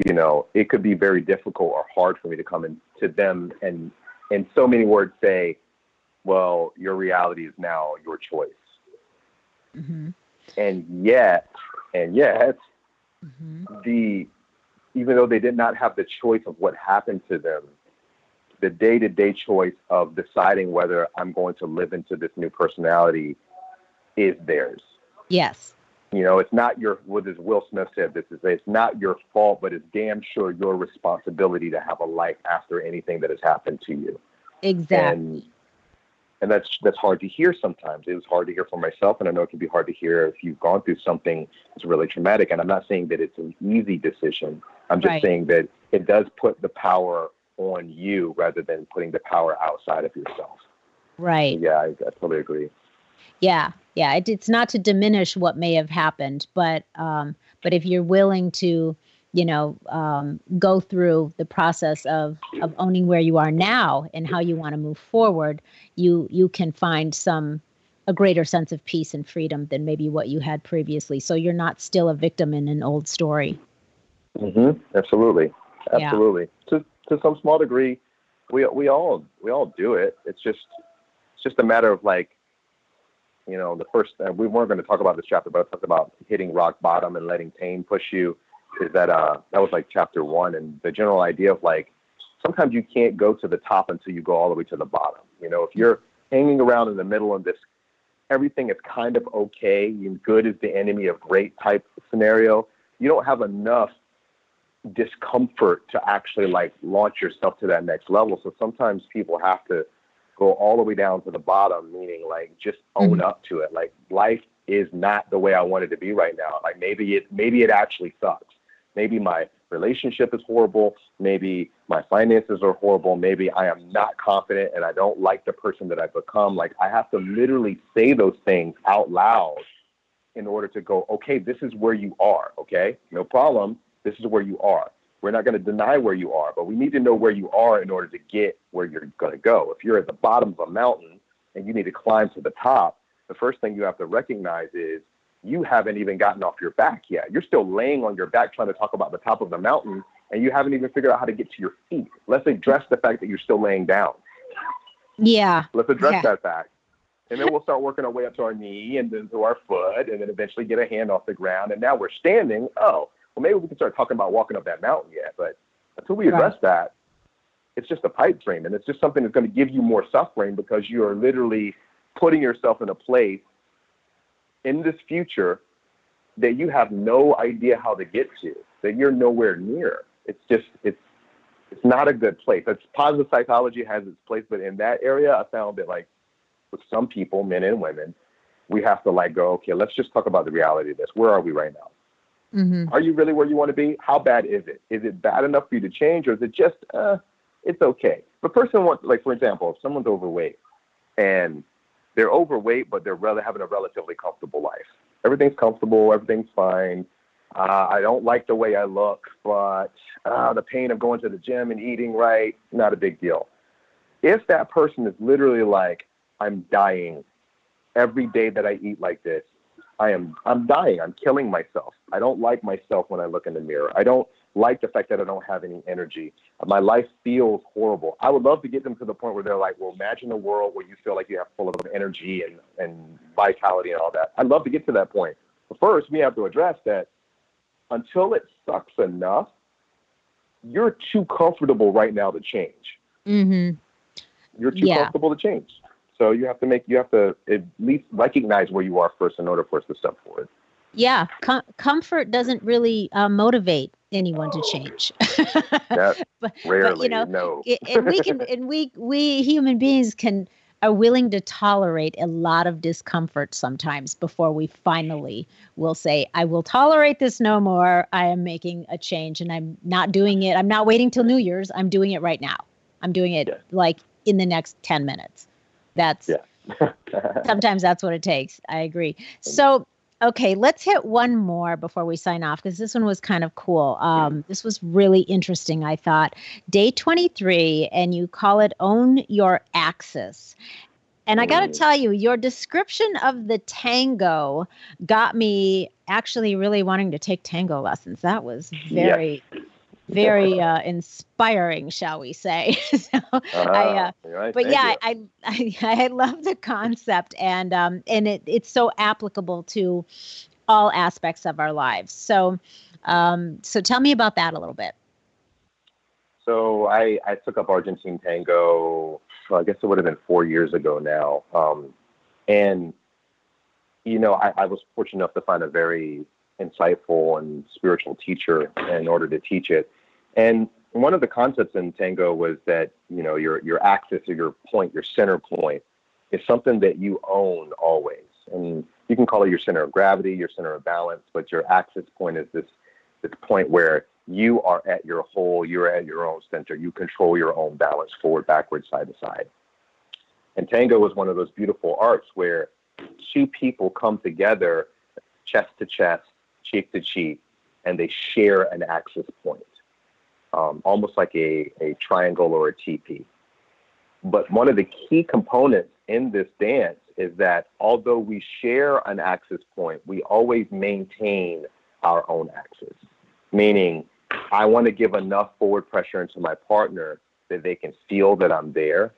you know, it could be very difficult or hard for me to come into them and in so many words say, well, your reality is now your choice. Mm-hmm and yet, and yet, mm-hmm. the even though they did not have the choice of what happened to them, the day to day choice of deciding whether I'm going to live into this new personality is theirs. Yes. You know, it's not your, what as Will Smith said, this is, it's not your fault, but it's damn sure your responsibility to have a life after anything that has happened to you. Exactly. And and that's that's hard to hear sometimes. It was hard to hear for myself, and I know it can be hard to hear if you've gone through something that's really traumatic. And I'm not saying that it's an easy decision. I'm just right. saying that it does put the power on you rather than putting the power outside of yourself. Right. Yeah, I, I totally agree. Yeah, yeah. It, it's not to diminish what may have happened, but um, but if you're willing to you know um, go through the process of of owning where you are now and how you want to move forward you you can find some a greater sense of peace and freedom than maybe what you had previously. So you're not still a victim in an old story. Mm-hmm. absolutely. Absolutely. Yeah. to to some small degree we we all we all do it. It's just it's just a matter of like you know the first uh, we weren't going to talk about this chapter but i talked about hitting rock bottom and letting pain push you is that uh, that was like chapter one, and the general idea of like sometimes you can't go to the top until you go all the way to the bottom. You know, if you're hanging around in the middle of this, everything is kind of okay, and good is the enemy of great type scenario. You don't have enough discomfort to actually like launch yourself to that next level. So sometimes people have to go all the way down to the bottom, meaning like just own mm-hmm. up to it. Like life is not the way I want it to be right now. Like maybe it maybe it actually sucks. Maybe my relationship is horrible. Maybe my finances are horrible. Maybe I am not confident and I don't like the person that I've become. Like I have to literally say those things out loud in order to go, okay, this is where you are. Okay, no problem. This is where you are. We're not going to deny where you are, but we need to know where you are in order to get where you're going to go. If you're at the bottom of a mountain and you need to climb to the top, the first thing you have to recognize is you haven't even gotten off your back yet. You're still laying on your back trying to talk about the top of the mountain, and you haven't even figured out how to get to your feet. Let's address the fact that you're still laying down. Yeah. Let's address yeah. that fact. And then we'll start working our way up to our knee and then to our foot, and then eventually get a hand off the ground. And now we're standing. Oh, well, maybe we can start talking about walking up that mountain yet. But until we address right. that, it's just a pipe dream. And it's just something that's going to give you more suffering because you are literally putting yourself in a place in this future that you have no idea how to get to, that you're nowhere near. It's just it's it's not a good place. It's positive psychology has its place, but in that area, I found that like with some people, men and women, we have to like go, okay, let's just talk about the reality of this. Where are we right now? Mm-hmm. Are you really where you want to be? How bad is it? Is it bad enough for you to change, or is it just uh, it's okay? If a person wants, like for example, if someone's overweight and they're overweight, but they're rather having a relatively comfortable life. Everything's comfortable, everything's fine. Uh, I don't like the way I look, but uh, the pain of going to the gym and eating right, not a big deal. If that person is literally like, I'm dying every day that I eat like this, I am I'm dying. I'm killing myself. I don't like myself when I look in the mirror. I don't like the fact that I don't have any energy. My life feels horrible. I would love to get them to the point where they're like, well, imagine a world where you feel like you have full of energy and, and vitality and all that. I'd love to get to that point. But first, we have to address that until it sucks enough, you're too comfortable right now to change. Mm-hmm. You're too yeah. comfortable to change. So you have to make, you have to at least recognize where you are first in order for us to step forward. Yeah, com- comfort doesn't really uh, motivate anyone to change. but, rarely, but, you know, no. and we can, and we we human beings can are willing to tolerate a lot of discomfort sometimes before we finally will say, "I will tolerate this no more. I am making a change, and I'm not doing it. I'm not waiting till New Year's. I'm doing it right now. I'm doing it yeah. like in the next ten minutes." That's yeah. sometimes that's what it takes. I agree. So Okay, let's hit one more before we sign off because this one was kind of cool. Um, this was really interesting, I thought. Day 23, and you call it Own Your Axis. And I got to tell you, your description of the tango got me actually really wanting to take tango lessons. That was very, yeah very uh, inspiring, shall we say? so uh, I, uh, right, but yeah, I, I, I love the concept, and um, and it, it's so applicable to all aspects of our lives. So, um, so tell me about that a little bit. So I, I took up Argentine tango. I guess it would have been four years ago now, um, and you know I, I was fortunate enough to find a very insightful and spiritual teacher in order to teach it. And one of the concepts in tango was that you know your your axis or your point, your center point, is something that you own always. And you can call it your center of gravity, your center of balance, but your axis point is this this point where you are at your whole, you're at your own center. You control your own balance forward, backward, side to side. And tango is one of those beautiful arts where two people come together chest to chest cheek to cheek, and they share an axis point, um, almost like a, a triangle or a TP. But one of the key components in this dance is that although we share an axis point, we always maintain our own axis, meaning I want to give enough forward pressure into my partner that they can feel that I'm there.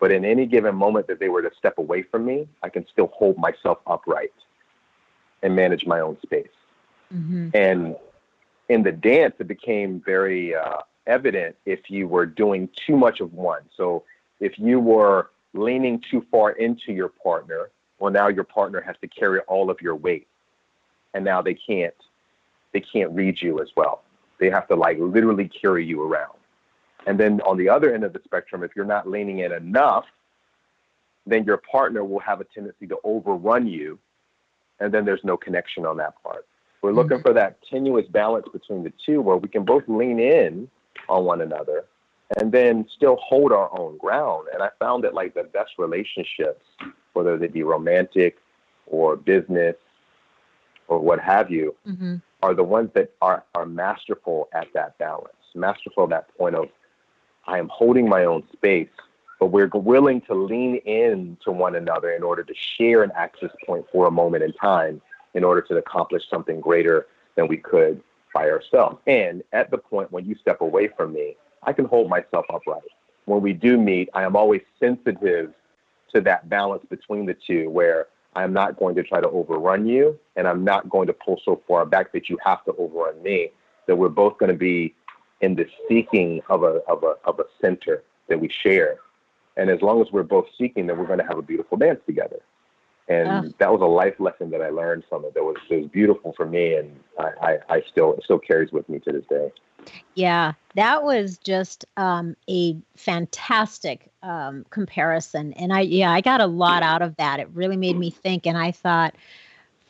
But in any given moment that they were to step away from me, I can still hold myself upright and manage my own space. Mm-hmm. And in the dance, it became very uh, evident if you were doing too much of one. So if you were leaning too far into your partner, well, now your partner has to carry all of your weight, and now they can't they can't read you as well. They have to like literally carry you around. And then on the other end of the spectrum, if you're not leaning in enough, then your partner will have a tendency to overrun you, and then there's no connection on that part. We're looking mm-hmm. for that tenuous balance between the two where we can both lean in on one another and then still hold our own ground. And I found that like the best relationships, whether they be romantic or business or what have you, mm-hmm. are the ones that are, are masterful at that balance, masterful at that point of I am holding my own space, but we're willing to lean in to one another in order to share an axis point for a moment in time in order to accomplish something greater than we could by ourselves. And at the point when you step away from me, I can hold myself upright. When we do meet, I am always sensitive to that balance between the two where I'm not going to try to overrun you and I'm not going to pull so far back that you have to overrun me. That we're both going to be in the seeking of a, of a, of a center that we share. And as long as we're both seeking, then we're going to have a beautiful dance together. And oh. that was a life lesson that I learned from it. That was, it was beautiful for me, and I, I, I still it still carries with me to this day. Yeah, that was just um, a fantastic um, comparison, and I yeah I got a lot out of that. It really made me think, and I thought,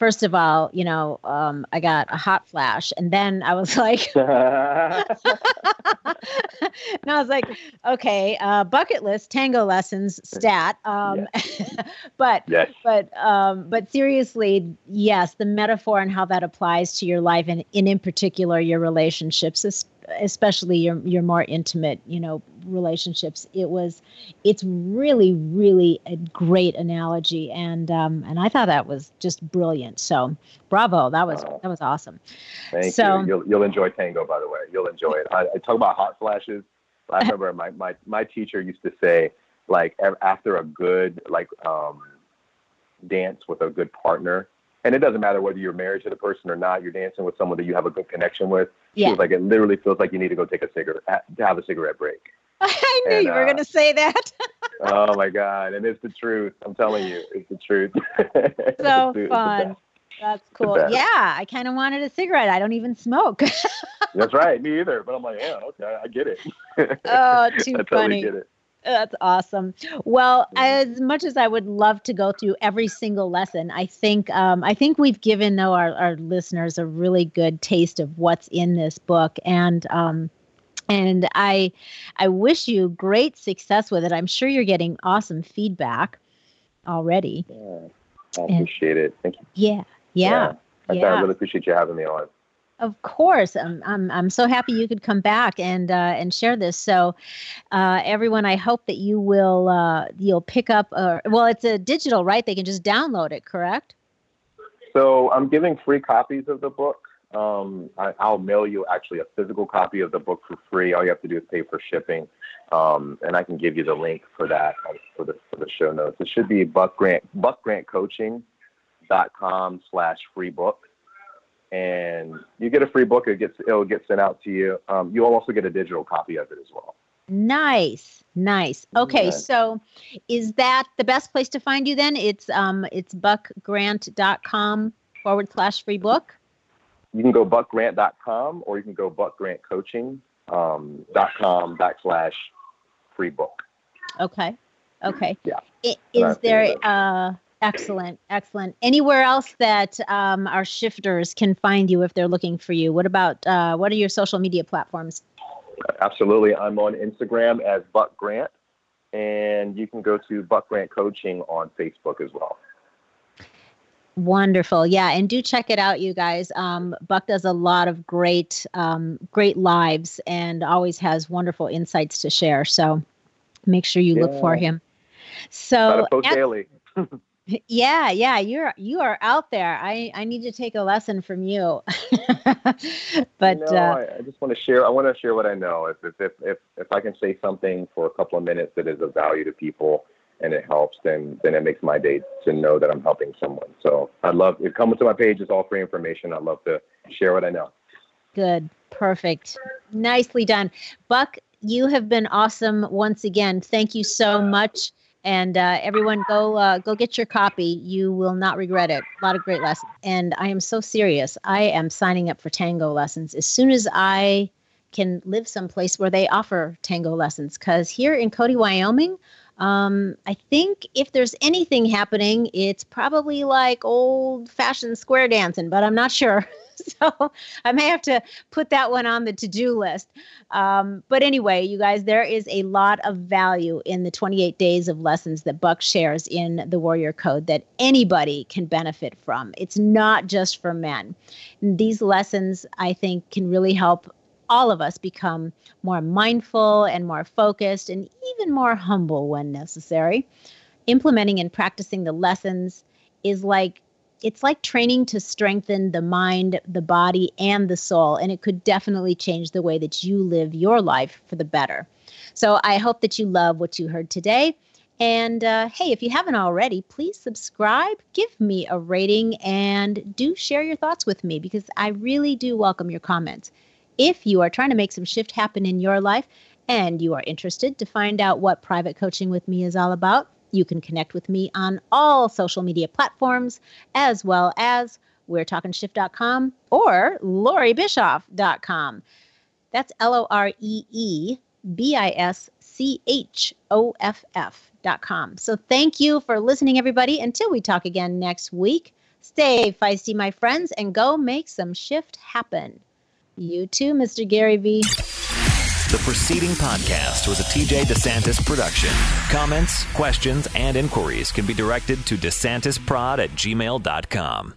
first of all, you know, um, I got a hot flash, and then I was like, and I was like, okay, uh, bucket list, tango lessons, stat. Um, but yes. but um, but seriously, yes, the metaphor and how that applies to your life, and, and in particular your relationships, especially your your more intimate, you know, relationships. It was, it's really, really a great analogy, and um, and I thought that was just brilliant. So, bravo, that was that was awesome. Thank so, you. You'll you'll enjoy tango, by the way. You'll enjoy it. I, I talk about hot flashes. I remember my, my my teacher used to say, like after a good like um, dance with a good partner, and it doesn't matter whether you're married to the person or not. You're dancing with someone that you have a good connection with. Yeah. Feels like it literally feels like you need to go take a cigarette, to have a cigarette break. I knew and, you were uh, going to say that. oh my god! And it's the truth. I'm telling you, it's the truth. so the, fun. That's cool. Yeah, I kind of wanted a cigarette. I don't even smoke. That's right. Me either. But I'm like, yeah, okay, I get it. oh, too I funny. Totally that's awesome. Well, as much as I would love to go through every single lesson, I think um, I think we've given though our, our listeners a really good taste of what's in this book, and um, and I I wish you great success with it. I'm sure you're getting awesome feedback already. Yeah, I appreciate and, it. Thank you. Yeah, yeah. yeah. I, yeah. I really appreciate you having me on. Of course, I'm, I'm, I'm so happy you could come back and uh, and share this. So, uh, everyone, I hope that you will uh, you'll pick up. Uh, well, it's a digital, right? They can just download it, correct? So I'm giving free copies of the book. Um, I, will mail you actually a physical copy of the book for free. All you have to do is pay for shipping, um, and I can give you the link for that uh, for the for the show notes. It should be Buck Grant coaching dot com slash free book and you get a free book. It gets it'll get sent out to you. Um, you'll also get a digital copy of it as well. Nice, nice. Okay, so is that the best place to find you then? It's um it's buckgrant.com forward slash free book. You can go buckgrant.com or you can go buckgrantcoaching.com um, .com backslash free book. Okay. Okay. Yeah. Is there uh Excellent, excellent. Anywhere else that um, our shifters can find you if they're looking for you? What about uh, what are your social media platforms? Absolutely, I'm on Instagram as Buck Grant, and you can go to Buck Grant Coaching on Facebook as well. Wonderful. Yeah. And do check it out, you guys. Um, Buck does a lot of great, um, great lives and always has wonderful insights to share. So make sure you yeah. look for him. So, daily. yeah, yeah, you're you are out there. I I need to take a lesson from you. but no, uh, I, I, just want to share. I want to share what I know. If if if if I can say something for a couple of minutes that is of value to people, and it helps, then then it makes my day to know that I'm helping someone. So I'd love if coming to my page is all free information. I'd love to share what I know. Good, perfect, nicely done, Buck. You have been awesome once again. Thank you so much. And uh, everyone, go uh, go get your copy. You will not regret it. A lot of great lessons. And I am so serious. I am signing up for tango lessons as soon as I can live someplace where they offer tango lessons. Because here in Cody, Wyoming, um, I think if there's anything happening, it's probably like old fashioned square dancing, but I'm not sure. so I may have to put that one on the to do list. Um, but anyway, you guys, there is a lot of value in the 28 days of lessons that Buck shares in the Warrior Code that anybody can benefit from. It's not just for men. These lessons, I think, can really help all of us become more mindful and more focused and even more humble when necessary. Implementing and practicing the lessons is like it's like training to strengthen the mind, the body, and the soul. And it could definitely change the way that you live your life for the better. So I hope that you love what you heard today. And uh, hey, if you haven't already, please subscribe, give me a rating, and do share your thoughts with me because I really do welcome your comments. If you are trying to make some shift happen in your life and you are interested to find out what private coaching with me is all about, you can connect with me on all social media platforms as well as we're talkingshift.com or loreebischoff.com. That's L O R E E B I S C H O F F.com. So thank you for listening, everybody. Until we talk again next week, stay feisty, my friends, and go make some shift happen. You too, Mr. Gary V. The preceding podcast was a TJ DeSantis production. Comments, questions, and inquiries can be directed to DeSantisProd at gmail.com.